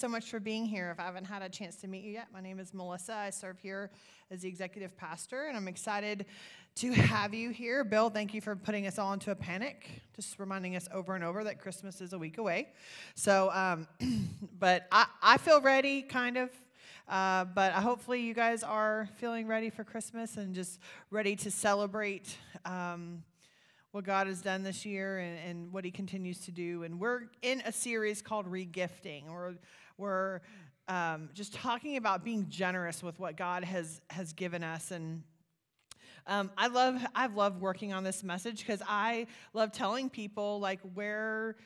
so much for being here. If I haven't had a chance to meet you yet, my name is Melissa. I serve here as the executive pastor, and I'm excited to have you here. Bill, thank you for putting us all into a panic, just reminding us over and over that Christmas is a week away. So, um, but I, I feel ready, kind of. Uh, but hopefully, you guys are feeling ready for Christmas and just ready to celebrate. Um, what God has done this year and, and, what He continues to do. And we're in a series called Regifting. We're, we're um, just talking about being generous with what God has, has given us. And um, I love I've loved working on this message because I love telling people like where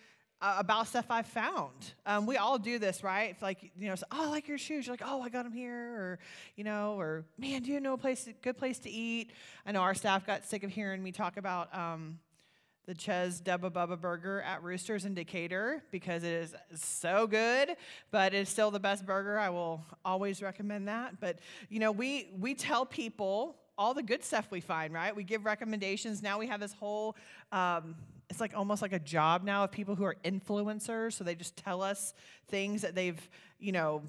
uh, about stuff I've found. Um, we all do this, right? It's like, you know, oh, I like your shoes. You're like, oh, I got them here. Or, you know, or, man, do you know a place, good place to eat? I know our staff got sick of hearing me talk about um, the Ches Dubba Bubba Burger at Roosters in Decatur because it is so good, but it's still the best burger. I will always recommend that. But, you know, we, we tell people all the good stuff we find, right? We give recommendations. Now we have this whole um, it's like almost like a job now of people who are influencers. So they just tell us things that they've, you know,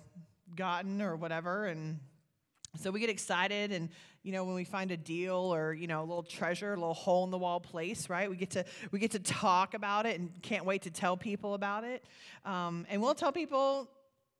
gotten or whatever. And so we get excited and you know when we find a deal or you know a little treasure a little hole in the wall place right? We get to we get to talk about it and can't wait to tell people about it. Um, and we'll tell people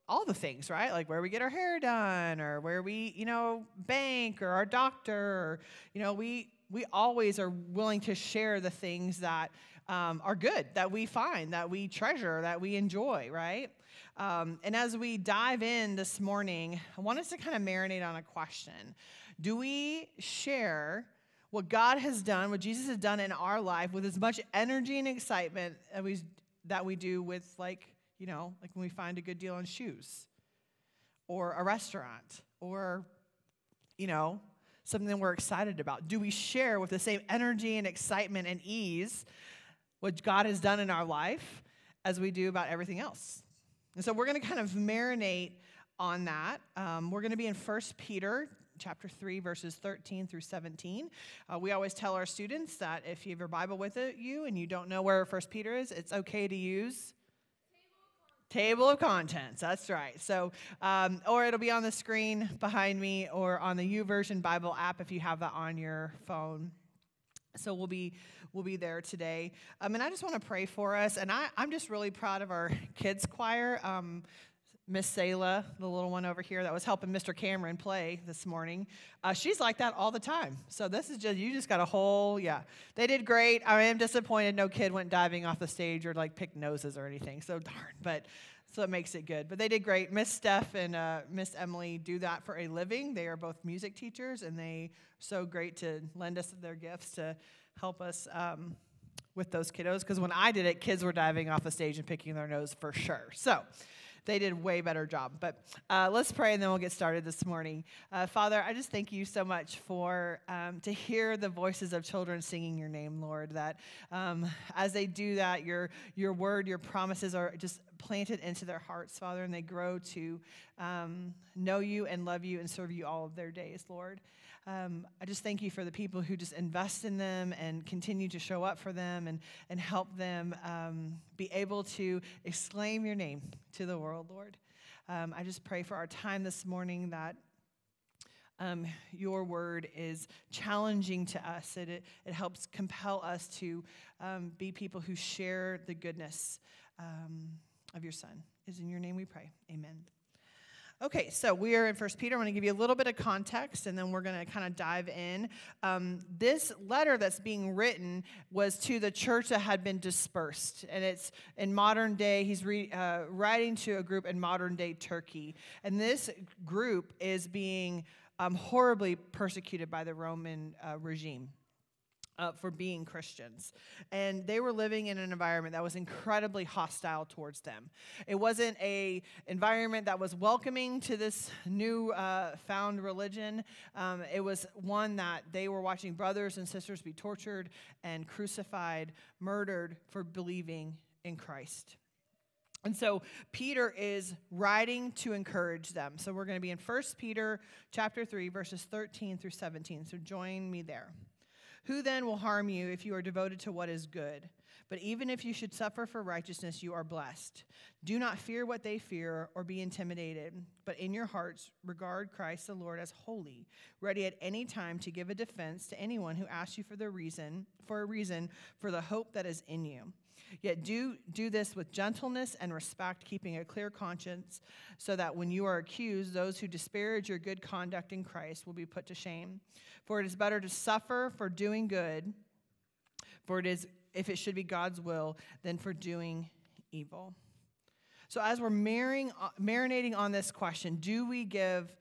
all the things right? Like where we get our hair done or where we you know bank or our doctor or you know we we always are willing to share the things that um, are good, that we find, that we treasure, that we enjoy, right? Um, and as we dive in this morning, I want us to kind of marinate on a question Do we share what God has done, what Jesus has done in our life with as much energy and excitement that we, that we do with, like, you know, like when we find a good deal on shoes or a restaurant or, you know, something we're excited about? Do we share with the same energy and excitement and ease what God has done in our life as we do about everything else. And so we're going to kind of marinate on that. Um, we're going to be in 1 Peter chapter 3 verses 13 through 17 uh, we always tell our students that if you have your bible with you and you don't know where 1 peter is it's okay to use table of contents that's right so um, or it'll be on the screen behind me or on the YouVersion bible app if you have that on your phone so we'll be we'll be there today. Um, and I just want to pray for us. And I, I'm just really proud of our kids choir. Um, Miss Selah, the little one over here that was helping Mr. Cameron play this morning, uh, she's like that all the time. So this is just, you just got a whole, yeah. They did great. I am disappointed no kid went diving off the stage or like picked noses or anything. So darn, but so it makes it good. But they did great. Miss Steph and uh, Miss Emily do that for a living. They are both music teachers, and they so great to lend us their gifts to help us um, with those kiddos. Because when I did it, kids were diving off the stage and picking their nose for sure. So they did a way better job. But uh, let's pray and then we'll get started this morning. Uh, Father, I just thank you so much for um, to hear the voices of children singing your name, Lord. That um, as they do that, your your word, your promises are just planted into their hearts, Father, and they grow to um, know you and love you and serve you all of their days, Lord. Um, I just thank you for the people who just invest in them and continue to show up for them and, and help them um, be able to exclaim your name to the world, Lord. Um, I just pray for our time this morning that um, your word is challenging to us. It, it, it helps compel us to um, be people who share the goodness um, of your Son. Is in your name we pray. Amen. Okay, so we are in First Peter. I'm going to give you a little bit of context, and then we're going to kind of dive in. Um, this letter that's being written was to the church that had been dispersed, and it's in modern day. He's re, uh, writing to a group in modern day Turkey, and this group is being um, horribly persecuted by the Roman uh, regime uh, for being Christians. And they were living in an environment that was incredibly hostile towards them. It wasn't a environment that was welcoming to this new uh, found religion. Um, it was one that they were watching brothers and sisters be tortured and crucified, murdered for believing in Christ. And so Peter is writing to encourage them. So we're going to be in 1 Peter chapter 3 verses 13 through 17. So join me there. Who then will harm you if you are devoted to what is good? But even if you should suffer for righteousness, you are blessed. Do not fear what they fear or be intimidated, but in your hearts regard Christ the Lord as holy, ready at any time to give a defense to anyone who asks you for the reason, for a reason for the hope that is in you. Yet do, do this with gentleness and respect, keeping a clear conscience, so that when you are accused, those who disparage your good conduct in Christ will be put to shame. For it is better to suffer for doing good, for it is, if it should be God's will, than for doing evil. So, as we're uh, marinating on this question, do we give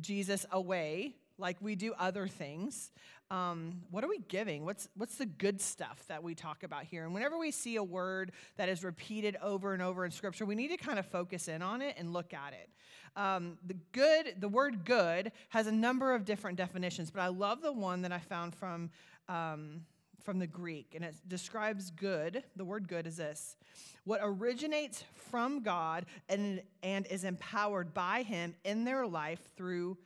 Jesus away like we do other things? Um, what are we giving? What's, what's the good stuff that we talk about here? And whenever we see a word that is repeated over and over in Scripture, we need to kind of focus in on it and look at it. Um, the good, the word good has a number of different definitions, but I love the one that I found from, um, from the Greek, and it describes good. The word good is this what originates from God and, and is empowered by Him in their life through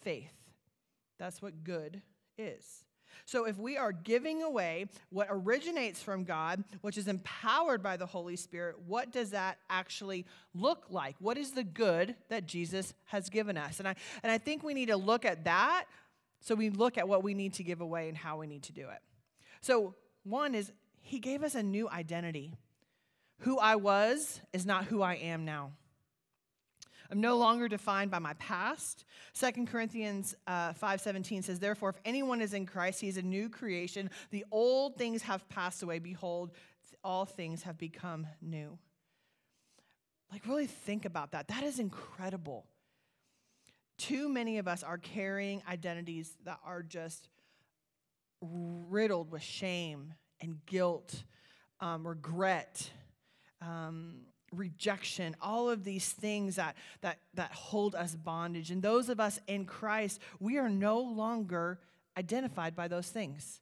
faith. That's what good is. So, if we are giving away what originates from God, which is empowered by the Holy Spirit, what does that actually look like? What is the good that Jesus has given us? And I, and I think we need to look at that so we look at what we need to give away and how we need to do it. So, one is He gave us a new identity. Who I was is not who I am now. I'm no longer defined by my past. 2 Corinthians uh, 5.17 says, Therefore, if anyone is in Christ, he is a new creation. The old things have passed away. Behold, all things have become new. Like, really think about that. That is incredible. Too many of us are carrying identities that are just riddled with shame and guilt, um, regret, um, rejection, all of these things that, that, that hold us bondage. And those of us in Christ, we are no longer identified by those things.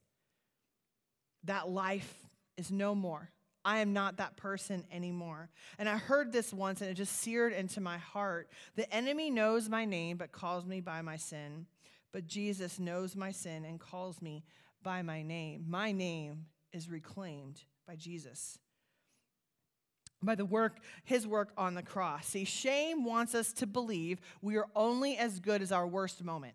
That life is no more. I am not that person anymore. And I heard this once and it just seared into my heart. The enemy knows my name but calls me by my sin. But Jesus knows my sin and calls me by my name. My name is reclaimed by Jesus by the work his work on the cross. See shame wants us to believe we are only as good as our worst moment.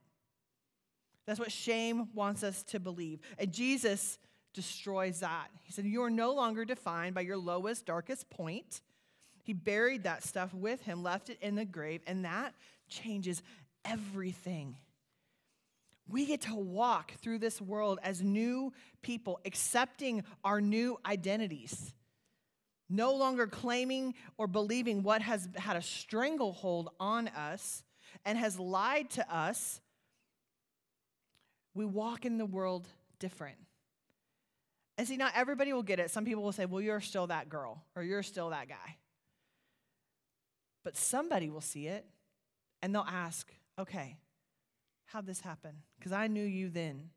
That's what shame wants us to believe. And jesus destroys that. He said you are no longer defined by your lowest darkest point. He buried that stuff with him left it in the grave and that changes everything. We get to walk through this world as new people accepting our new identities no longer claiming or believing what has had a stranglehold on us and has lied to us, we walk in the world different. And see, not everybody will get it. Some people will say, well, you're still that girl or you're still that guy. But somebody will see it and they'll ask, okay, how'd this happen? Because I knew you then.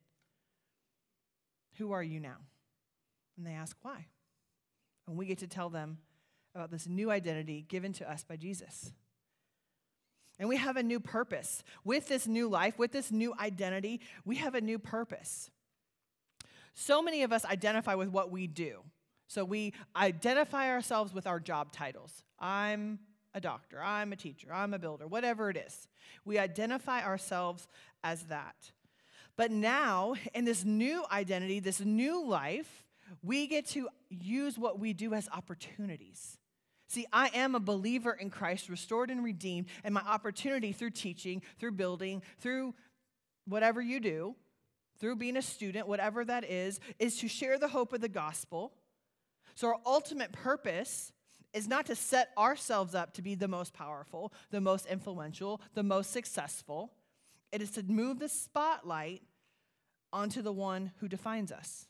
Who are you now? And they ask, why? And we get to tell them about this new identity given to us by Jesus. And we have a new purpose. With this new life, with this new identity, we have a new purpose. So many of us identify with what we do. So we identify ourselves with our job titles. I'm a doctor, I'm a teacher, I'm a builder, whatever it is. We identify ourselves as that. But now, in this new identity, this new life, we get to use what we do as opportunities. See, I am a believer in Christ, restored and redeemed, and my opportunity through teaching, through building, through whatever you do, through being a student, whatever that is, is to share the hope of the gospel. So, our ultimate purpose is not to set ourselves up to be the most powerful, the most influential, the most successful. It is to move the spotlight onto the one who defines us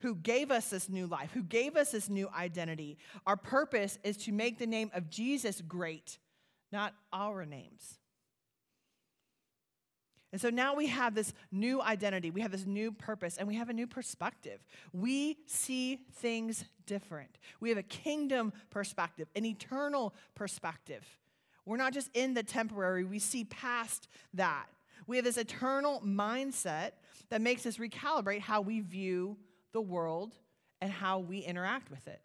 who gave us this new life, who gave us this new identity. Our purpose is to make the name of Jesus great, not our names. And so now we have this new identity, we have this new purpose, and we have a new perspective. We see things different. We have a kingdom perspective, an eternal perspective. We're not just in the temporary, we see past that. We have this eternal mindset that makes us recalibrate how we view the world and how we interact with it.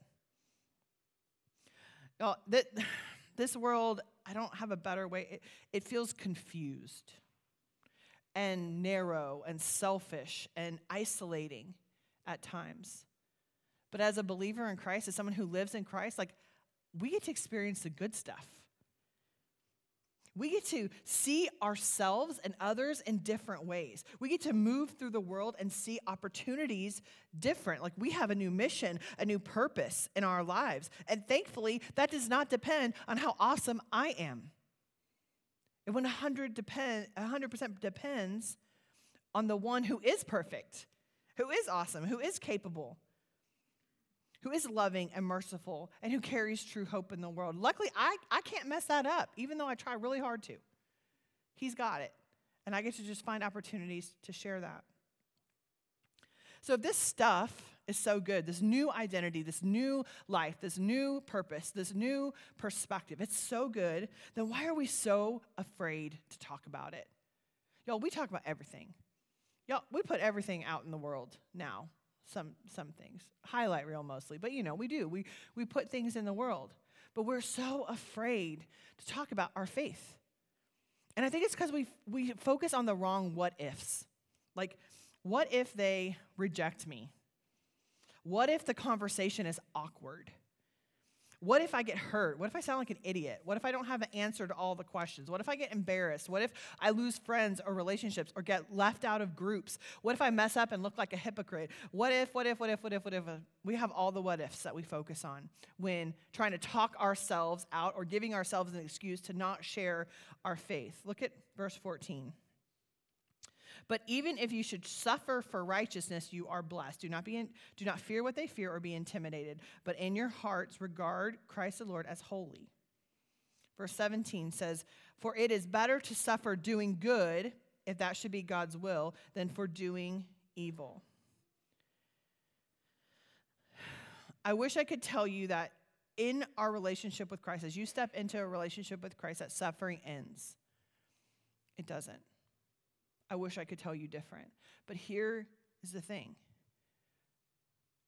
Y'all, that, this world, I don't have a better way, it, it feels confused and narrow and selfish and isolating at times. But as a believer in Christ, as someone who lives in Christ, like we get to experience the good stuff. We get to see ourselves and others in different ways. We get to move through the world and see opportunities different. Like we have a new mission, a new purpose in our lives. And thankfully, that does not depend on how awesome I am. It 100 depend, 100% depends on the one who is perfect, who is awesome, who is capable, who is loving and merciful, and who carries true hope in the world. Luckily, I, I can't mess that up, even though I try really hard to. He's got it. And I get to just find opportunities to share that. So if this stuff is so good, this new identity, this new life, this new purpose, this new perspective, it's so good, then why are we so afraid to talk about it? Y'all, we talk about everything. Y'all, we put everything out in the world now. Some some things. Highlight reel mostly, but you know, we do. We we put things in the world. But we're so afraid to talk about our faith. And I think it's because we we focus on the wrong what ifs. Like what if they reject me? What if the conversation is awkward? What if I get hurt? What if I sound like an idiot? What if I don't have an answer to all the questions? What if I get embarrassed? What if I lose friends or relationships or get left out of groups? What if I mess up and look like a hypocrite? What if, what if, what if, what if, what if? Uh, we have all the what ifs that we focus on when trying to talk ourselves out or giving ourselves an excuse to not share our faith. Look at verse 14. But even if you should suffer for righteousness, you are blessed. Do not, be in, do not fear what they fear or be intimidated, but in your hearts regard Christ the Lord as holy. Verse 17 says, For it is better to suffer doing good, if that should be God's will, than for doing evil. I wish I could tell you that in our relationship with Christ, as you step into a relationship with Christ, that suffering ends. It doesn't. I wish I could tell you different. But here is the thing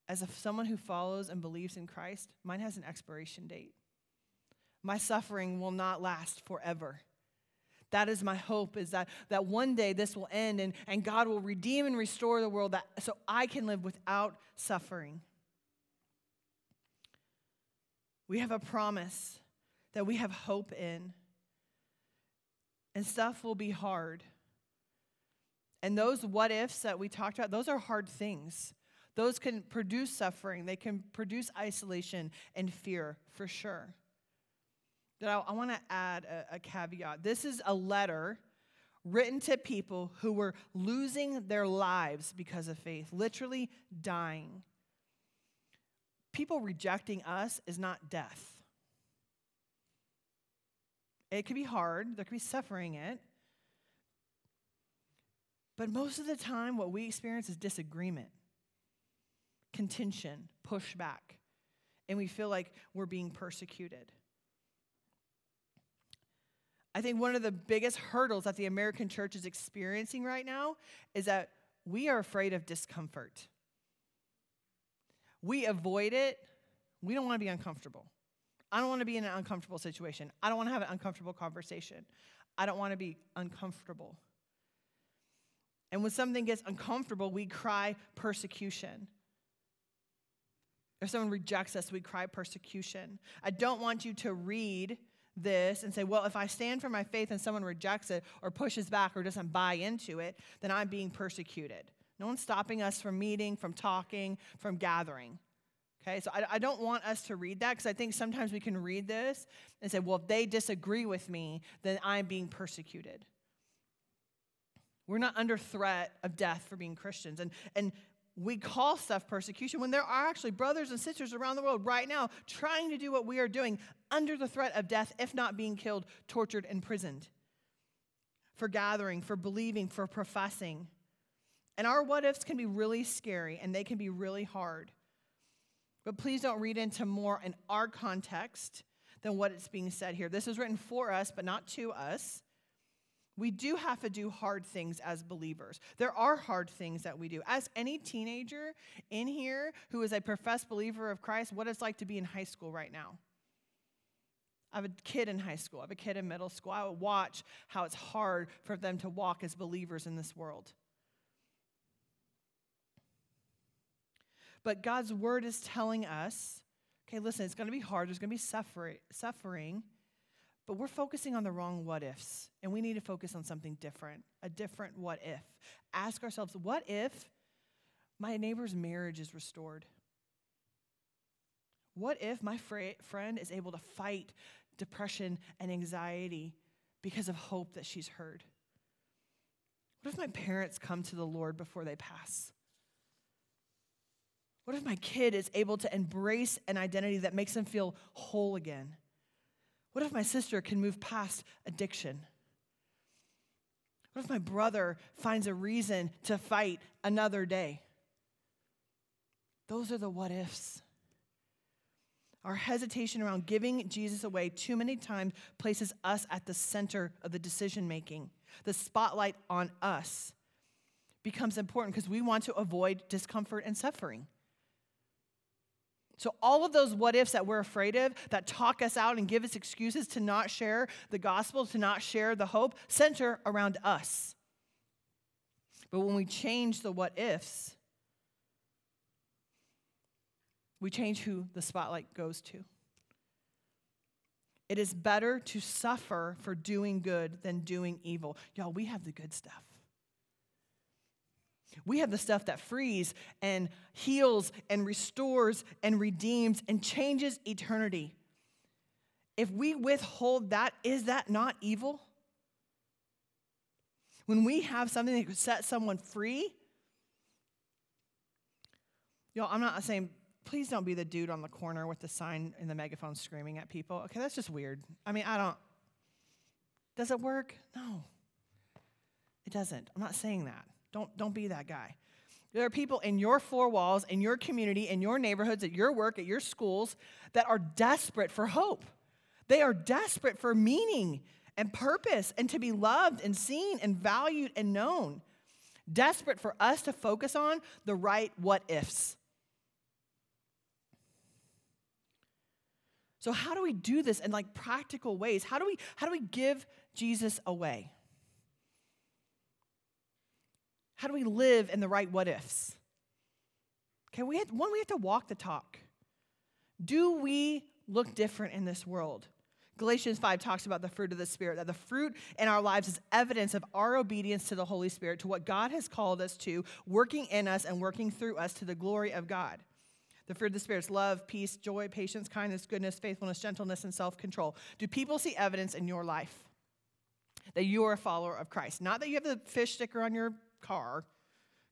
as a, someone who follows and believes in Christ, mine has an expiration date. My suffering will not last forever. That is my hope, is that, that one day this will end and, and God will redeem and restore the world that, so I can live without suffering. We have a promise that we have hope in. And stuff will be hard. And those what ifs that we talked about, those are hard things. Those can produce suffering, they can produce isolation and fear for sure. But I, I want to add a, a caveat. This is a letter written to people who were losing their lives because of faith, literally dying. People rejecting us is not death. It could be hard, there could be suffering in it, but most of the time, what we experience is disagreement, contention, pushback, and we feel like we're being persecuted. I think one of the biggest hurdles that the American church is experiencing right now is that we are afraid of discomfort. We avoid it. We don't want to be uncomfortable. I don't want to be in an uncomfortable situation. I don't want to have an uncomfortable conversation. I don't want to be uncomfortable. And when something gets uncomfortable, we cry persecution. If someone rejects us, we cry persecution. I don't want you to read this and say, well, if I stand for my faith and someone rejects it or pushes back or doesn't buy into it, then I'm being persecuted. No one's stopping us from meeting, from talking, from gathering. Okay, so I, I don't want us to read that because I think sometimes we can read this and say, well, if they disagree with me, then I'm being persecuted. We're not under threat of death for being Christians. And, and we call stuff persecution when there are actually brothers and sisters around the world right now trying to do what we are doing under the threat of death, if not being killed, tortured, imprisoned for gathering, for believing, for professing. And our what ifs can be really scary and they can be really hard. But please don't read into more in our context than what it's being said here. This is written for us, but not to us. We do have to do hard things as believers. There are hard things that we do. As any teenager in here who is a professed believer of Christ, what it's like to be in high school right now. I have a kid in high school, I have a kid in middle school. I would watch how it's hard for them to walk as believers in this world. But God's word is telling us okay, listen, it's going to be hard, there's going to be suffering but we're focusing on the wrong what ifs, and we need to focus on something different, a different what if. Ask ourselves, what if my neighbor's marriage is restored? What if my friend is able to fight depression and anxiety because of hope that she's heard? What if my parents come to the Lord before they pass? What if my kid is able to embrace an identity that makes them feel whole again? What if my sister can move past addiction? What if my brother finds a reason to fight another day? Those are the what ifs. Our hesitation around giving Jesus away too many times places us at the center of the decision making. The spotlight on us becomes important because we want to avoid discomfort and suffering. So, all of those what ifs that we're afraid of, that talk us out and give us excuses to not share the gospel, to not share the hope, center around us. But when we change the what ifs, we change who the spotlight goes to. It is better to suffer for doing good than doing evil. Y'all, we have the good stuff. We have the stuff that frees and heals and restores and redeems and changes eternity. If we withhold that, is that not evil? When we have something that could set someone free, y'all, I'm not saying, please don't be the dude on the corner with the sign and the megaphone screaming at people. Okay, that's just weird. I mean, I don't. Does it work? No, it doesn't. I'm not saying that. Don't, don't be that guy. There are people in your four walls, in your community, in your neighborhoods, at your work, at your schools that are desperate for hope. They are desperate for meaning and purpose and to be loved and seen and valued and known. Desperate for us to focus on the right what ifs. So how do we do this in like practical ways? How do we how do we give Jesus away? How do we live in the right what ifs? Okay, we have, one, we have to walk the talk. Do we look different in this world? Galatians 5 talks about the fruit of the Spirit, that the fruit in our lives is evidence of our obedience to the Holy Spirit, to what God has called us to, working in us and working through us to the glory of God. The fruit of the Spirit is love, peace, joy, patience, kindness, goodness, faithfulness, gentleness, and self control. Do people see evidence in your life that you are a follower of Christ? Not that you have the fish sticker on your car,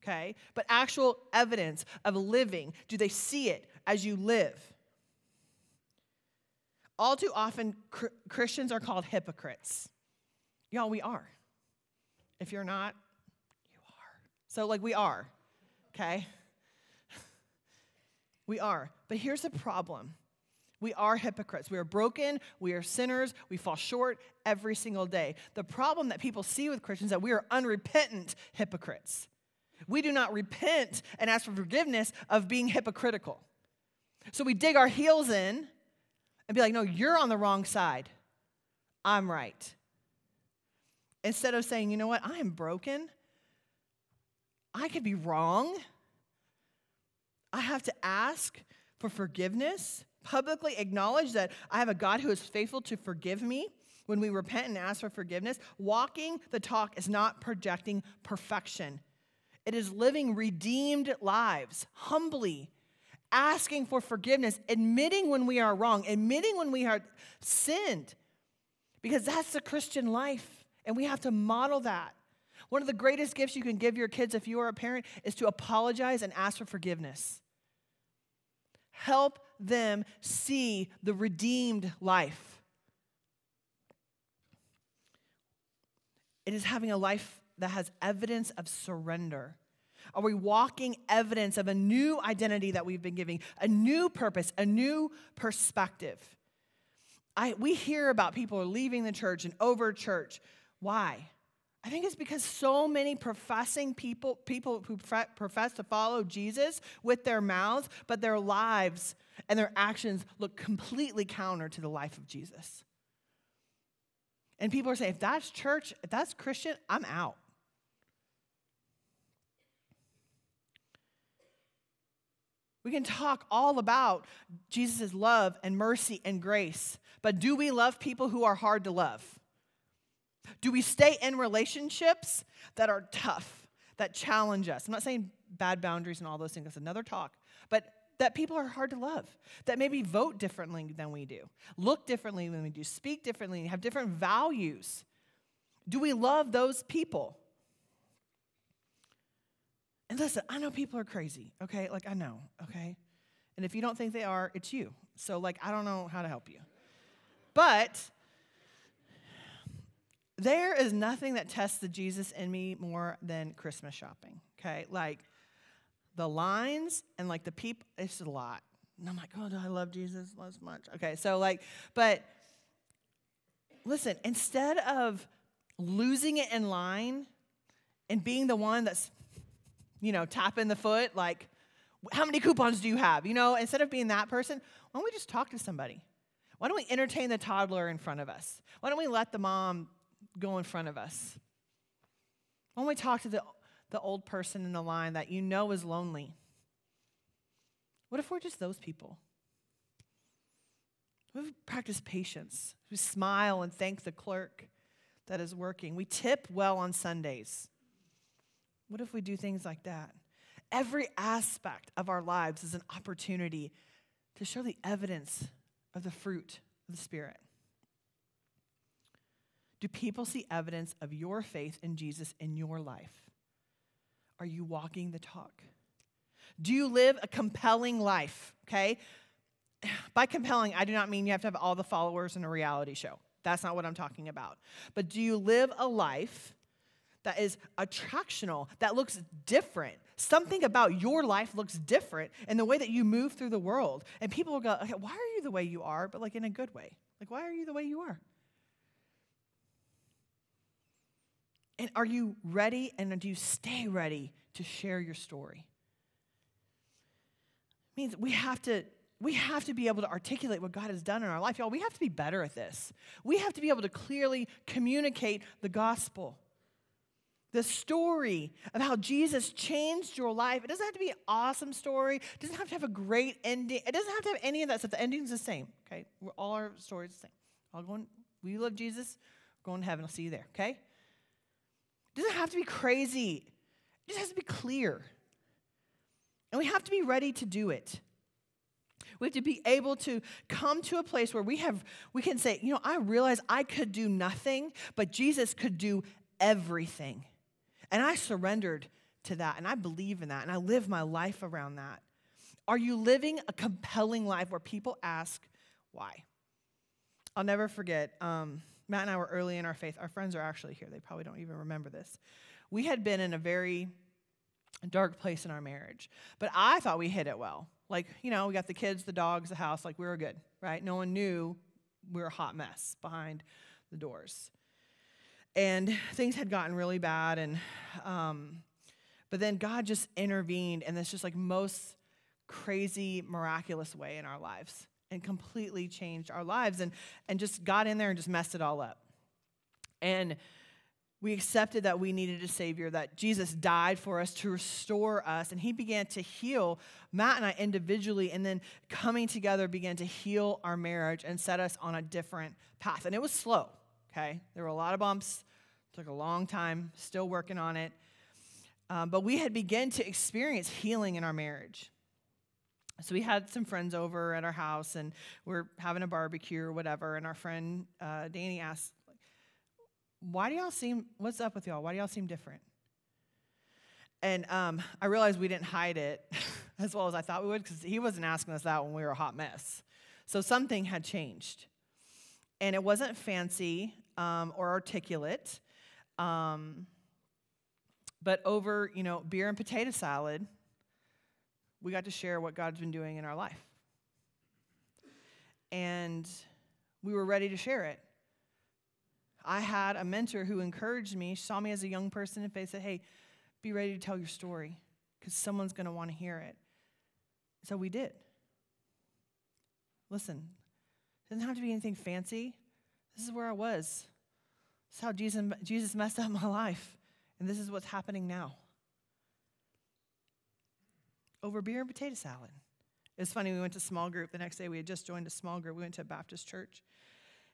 okay? But actual evidence of living. Do they see it as you live? All too often, Christians are called hypocrites. Y'all, we are. If you're not, you are. So, like, we are, okay? We are. But here's the problem we are hypocrites. We are broken. We are sinners. We fall short every single day. The problem that people see with Christians is that we are unrepentant hypocrites. We do not repent and ask for forgiveness of being hypocritical. So we dig our heels in and be like, no, you're on the wrong side. I'm right. Instead of saying, you know what, I am broken. I could be wrong. I have to ask for forgiveness publicly acknowledge that I have a God who is faithful to forgive me when we repent and ask for forgiveness. Walking the talk is not projecting perfection, it is living redeemed lives humbly, asking for forgiveness, admitting when we are wrong, admitting when we are sinned, because that's the Christian life, and we have to model that. One of the greatest gifts you can give your kids if you are a parent is to apologize and ask for forgiveness. Help them see the redeemed life. It is having a life that has evidence of surrender. Are we walking evidence of a new identity that we've been giving, a new purpose, a new perspective? I, we hear about people leaving the church and over church. Why? I think it's because so many professing people, people who profess to follow Jesus with their mouths, but their lives and their actions look completely counter to the life of Jesus. And people are saying, if that's church, if that's Christian, I'm out. We can talk all about Jesus' love and mercy and grace, but do we love people who are hard to love? Do we stay in relationships that are tough, that challenge us? I'm not saying bad boundaries and all those things, that's another talk. That people are hard to love, that maybe vote differently than we do, look differently than we do, speak differently, have different values. Do we love those people? And listen, I know people are crazy, okay? Like, I know, okay? And if you don't think they are, it's you. So, like, I don't know how to help you. But there is nothing that tests the Jesus in me more than Christmas shopping, okay? Like the lines and like the people, it's a lot. And I'm like, oh, do I love Jesus as much? Okay, so like, but listen, instead of losing it in line and being the one that's, you know, tapping the foot, like, how many coupons do you have? You know, instead of being that person, why don't we just talk to somebody? Why don't we entertain the toddler in front of us? Why don't we let the mom go in front of us. When we talk to the, the old person in the line that you know is lonely, what if we're just those people? We practice patience. We smile and thank the clerk that is working. We tip well on Sundays. What if we do things like that? Every aspect of our lives is an opportunity to show the evidence of the fruit of the Spirit. Do people see evidence of your faith in Jesus in your life? Are you walking the talk? Do you live a compelling life? Okay? By compelling, I do not mean you have to have all the followers in a reality show. That's not what I'm talking about. But do you live a life that is attractional, that looks different? Something about your life looks different in the way that you move through the world. And people will go, okay, why are you the way you are? But like in a good way. Like, why are you the way you are? And are you ready and do you stay ready to share your story? It means we have to we have to be able to articulate what God has done in our life. Y'all, we have to be better at this. We have to be able to clearly communicate the gospel. The story of how Jesus changed your life. It doesn't have to be an awesome story. It doesn't have to have a great ending. It doesn't have to have any of that stuff. The ending's the same, okay? We're, all our stories the same. All going, we love Jesus, we're going to heaven. I'll see you there, okay? It doesn't have to be crazy, it just has to be clear. And we have to be ready to do it. We have to be able to come to a place where we have we can say, you know, I realize I could do nothing, but Jesus could do everything. And I surrendered to that and I believe in that and I live my life around that. Are you living a compelling life where people ask why? I'll never forget. Um, Matt and I were early in our faith. Our friends are actually here. They probably don't even remember this. We had been in a very dark place in our marriage, but I thought we hid it well. Like, you know, we got the kids, the dogs, the house, like we were good, right? No one knew we were a hot mess behind the doors. And things had gotten really bad, and um, but then God just intervened in this just like most crazy, miraculous way in our lives and completely changed our lives and, and just got in there and just messed it all up. And we accepted that we needed a Savior, that Jesus died for us to restore us, and He began to heal Matt and I individually, and then coming together began to heal our marriage and set us on a different path. And it was slow, okay? There were a lot of bumps, took a long time, still working on it. Um, but we had begun to experience healing in our marriage. So we had some friends over at our house, and we're having a barbecue or whatever. And our friend uh, Danny asked, "Why do y'all seem? What's up with y'all? Why do y'all seem different?" And um, I realized we didn't hide it as well as I thought we would, because he wasn't asking us that when we were a hot mess. So something had changed, and it wasn't fancy um, or articulate. Um, but over, you know, beer and potato salad, we got to share what God's been doing in our life. And we were ready to share it. I had a mentor who encouraged me, saw me as a young person and they said, hey, be ready to tell your story because someone's going to want to hear it. So we did. Listen, it doesn't have to be anything fancy. This is where I was. This is how Jesus, Jesus messed up my life. And this is what's happening now. Over beer and potato salad. It's funny, we went to small group the next day. We had just joined a small group. We went to a Baptist church.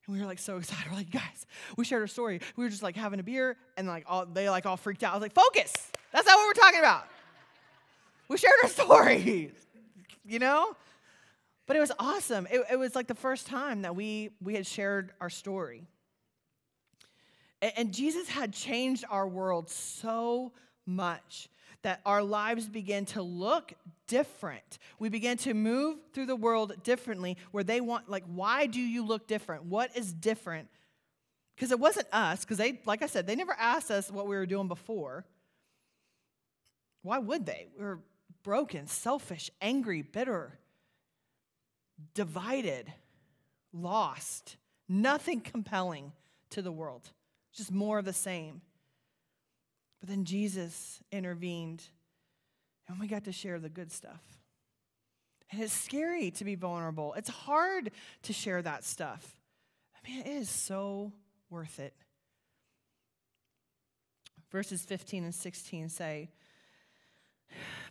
And we were like so excited. We're like, guys, we shared our story. We were just like having a beer and like all they like all freaked out. I was like, focus. That's not what we're talking about. We shared our story. you know? But it was awesome. It, it, was like the first time that we we had shared our story. And, and Jesus had changed our world so much that our lives begin to look different. We begin to move through the world differently, where they want, like, why do you look different? What is different? Because it wasn't us, because they, like I said, they never asked us what we were doing before. Why would they? We were broken, selfish, angry, bitter, divided, lost, nothing compelling to the world, just more of the same. But then Jesus intervened and we got to share the good stuff. And it's scary to be vulnerable. It's hard to share that stuff. I mean, it is so worth it. Verses 15 and 16 say,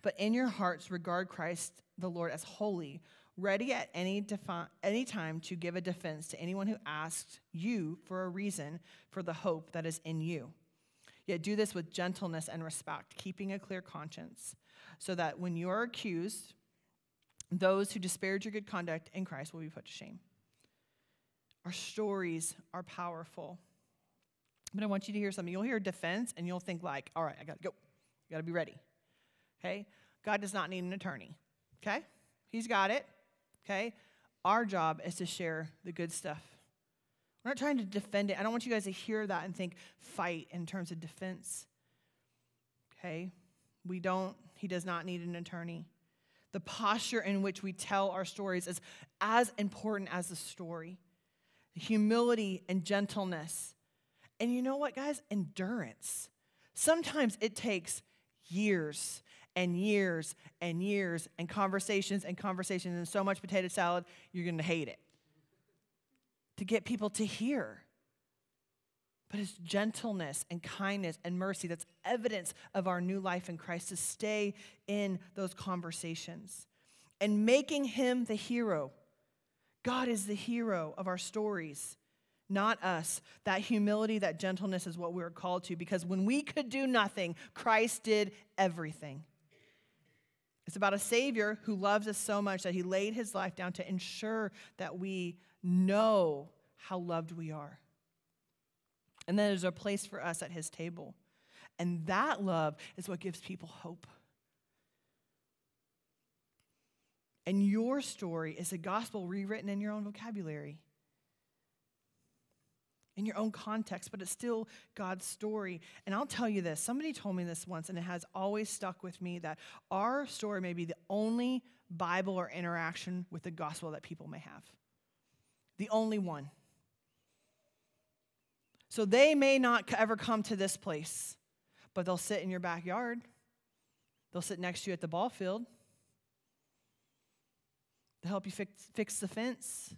But in your hearts, regard Christ the Lord as holy, ready at any, defi- any time to give a defense to anyone who asks you for a reason for the hope that is in you. Yet do this with gentleness and respect, keeping a clear conscience, so that when you are accused, those who disparage your good conduct in Christ will be put to shame. Our stories are powerful. But I want you to hear something. You'll hear defense and you'll think like, all right, I gotta go. Gotta be ready. Okay? God does not need an attorney. Okay? He's got it. Okay? Our job is to share the good stuff. We're not trying to defend it. I don't want you guys to hear that and think fight in terms of defense. Okay? We don't, he does not need an attorney. The posture in which we tell our stories is as important as the story. Humility and gentleness. And you know what, guys? Endurance. Sometimes it takes years and years and years and conversations and conversations and so much potato salad, you're going to hate it to get people to hear. But it's gentleness and kindness and mercy that's evidence of our new life in Christ to stay in those conversations and making him the hero. God is the hero of our stories, not us. That humility, that gentleness is what we are called to because when we could do nothing, Christ did everything. It's about a Savior who loves us so much that he laid his life down to ensure that we know how loved we are. And then there's a place for us at his table. And that love is what gives people hope. And your story is a gospel rewritten in your own vocabulary, in your own context, but it's still God's story. And I'll tell you this somebody told me this once, and it has always stuck with me that our story may be the only Bible or interaction with the gospel that people may have the only one. So they may not ever come to this place, but they'll sit in your backyard. They'll sit next to you at the ball field. They'll help you fix, fix the fence,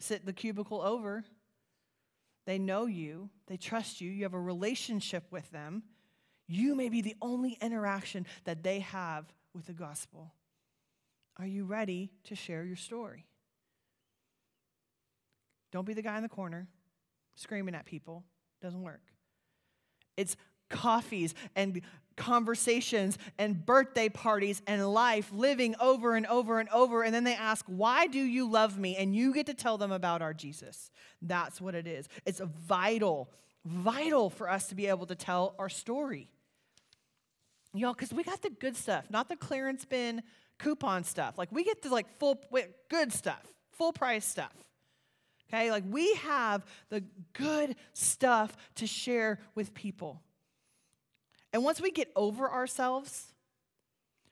sit the cubicle over. They know you, they trust you, you have a relationship with them. You may be the only interaction that they have with the gospel. Are you ready to share your story? Don't be the guy in the corner screaming at people. Doesn't work. It's coffees and conversations and birthday parties and life living over and over and over. And then they ask, Why do you love me? And you get to tell them about our Jesus. That's what it is. It's vital, vital for us to be able to tell our story. Y'all, because we got the good stuff, not the clearance bin coupon stuff. Like we get the like full good stuff, full price stuff. Okay, like we have the good stuff to share with people. And once we get over ourselves,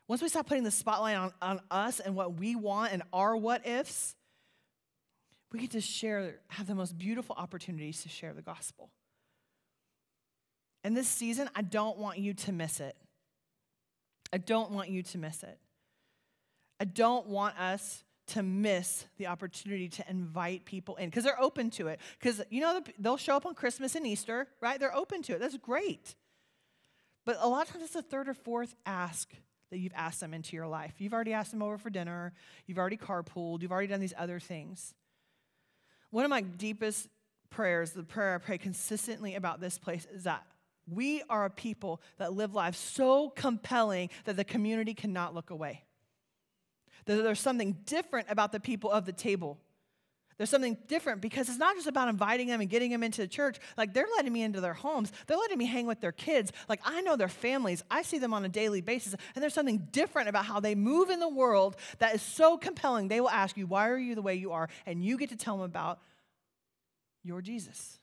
once we stop putting the spotlight on, on us and what we want and our what ifs, we get to share, have the most beautiful opportunities to share the gospel. And this season, I don't want you to miss it. I don't want you to miss it. I don't want us to miss the opportunity to invite people in because they're open to it. Because, you know, they'll show up on Christmas and Easter, right? They're open to it. That's great. But a lot of times it's the third or fourth ask that you've asked them into your life. You've already asked them over for dinner, you've already carpooled, you've already done these other things. One of my deepest prayers, the prayer I pray consistently about this place, is that we are a people that live lives so compelling that the community cannot look away. There's something different about the people of the table. There's something different because it's not just about inviting them and getting them into the church. Like they're letting me into their homes. They're letting me hang with their kids. Like I know their families. I see them on a daily basis. And there's something different about how they move in the world that is so compelling. They will ask you, Why are you the way you are? And you get to tell them about your Jesus.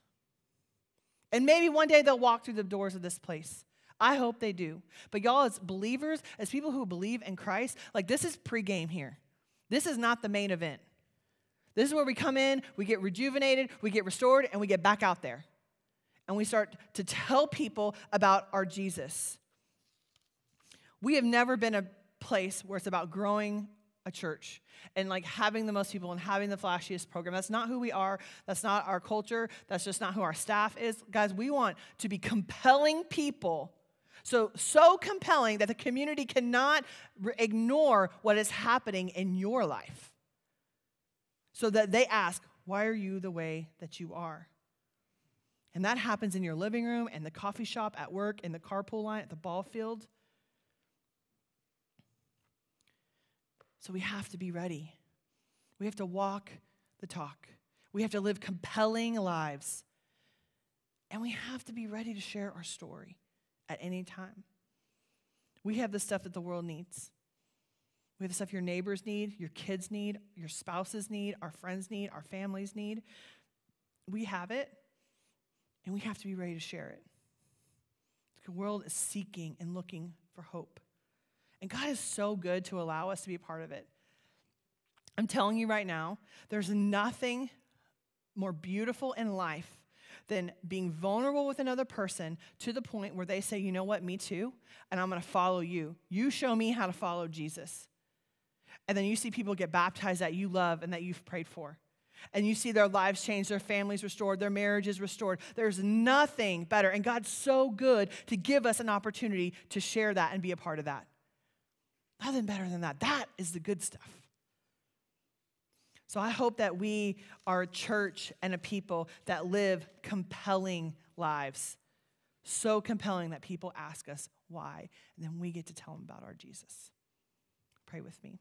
And maybe one day they'll walk through the doors of this place. I hope they do. But y'all, as believers, as people who believe in Christ, like this is pregame here. This is not the main event. This is where we come in, we get rejuvenated, we get restored, and we get back out there. And we start to tell people about our Jesus. We have never been a place where it's about growing a church and like having the most people and having the flashiest program. That's not who we are. That's not our culture. That's just not who our staff is. Guys, we want to be compelling people. So, so compelling that the community cannot re- ignore what is happening in your life. So that they ask, Why are you the way that you are? And that happens in your living room, in the coffee shop, at work, in the carpool line, at the ball field. So we have to be ready. We have to walk the talk. We have to live compelling lives. And we have to be ready to share our story at any time. We have the stuff that the world needs. We have the stuff your neighbors need, your kids need, your spouses need, our friends need, our families need. We have it, and we have to be ready to share it. The world is seeking and looking for hope. And God is so good to allow us to be a part of it. I'm telling you right now, there's nothing more beautiful in life than being vulnerable with another person to the point where they say, you know what, me too, and I'm gonna follow you. You show me how to follow Jesus. And then you see people get baptized that you love and that you've prayed for. And you see their lives change, their families restored, their marriages restored. There's nothing better. And God's so good to give us an opportunity to share that and be a part of that. Nothing better than that. That is the good stuff. So I hope that we are a church and a people that live compelling lives. So compelling that people ask us why, and then we get to tell them about our Jesus. Pray with me.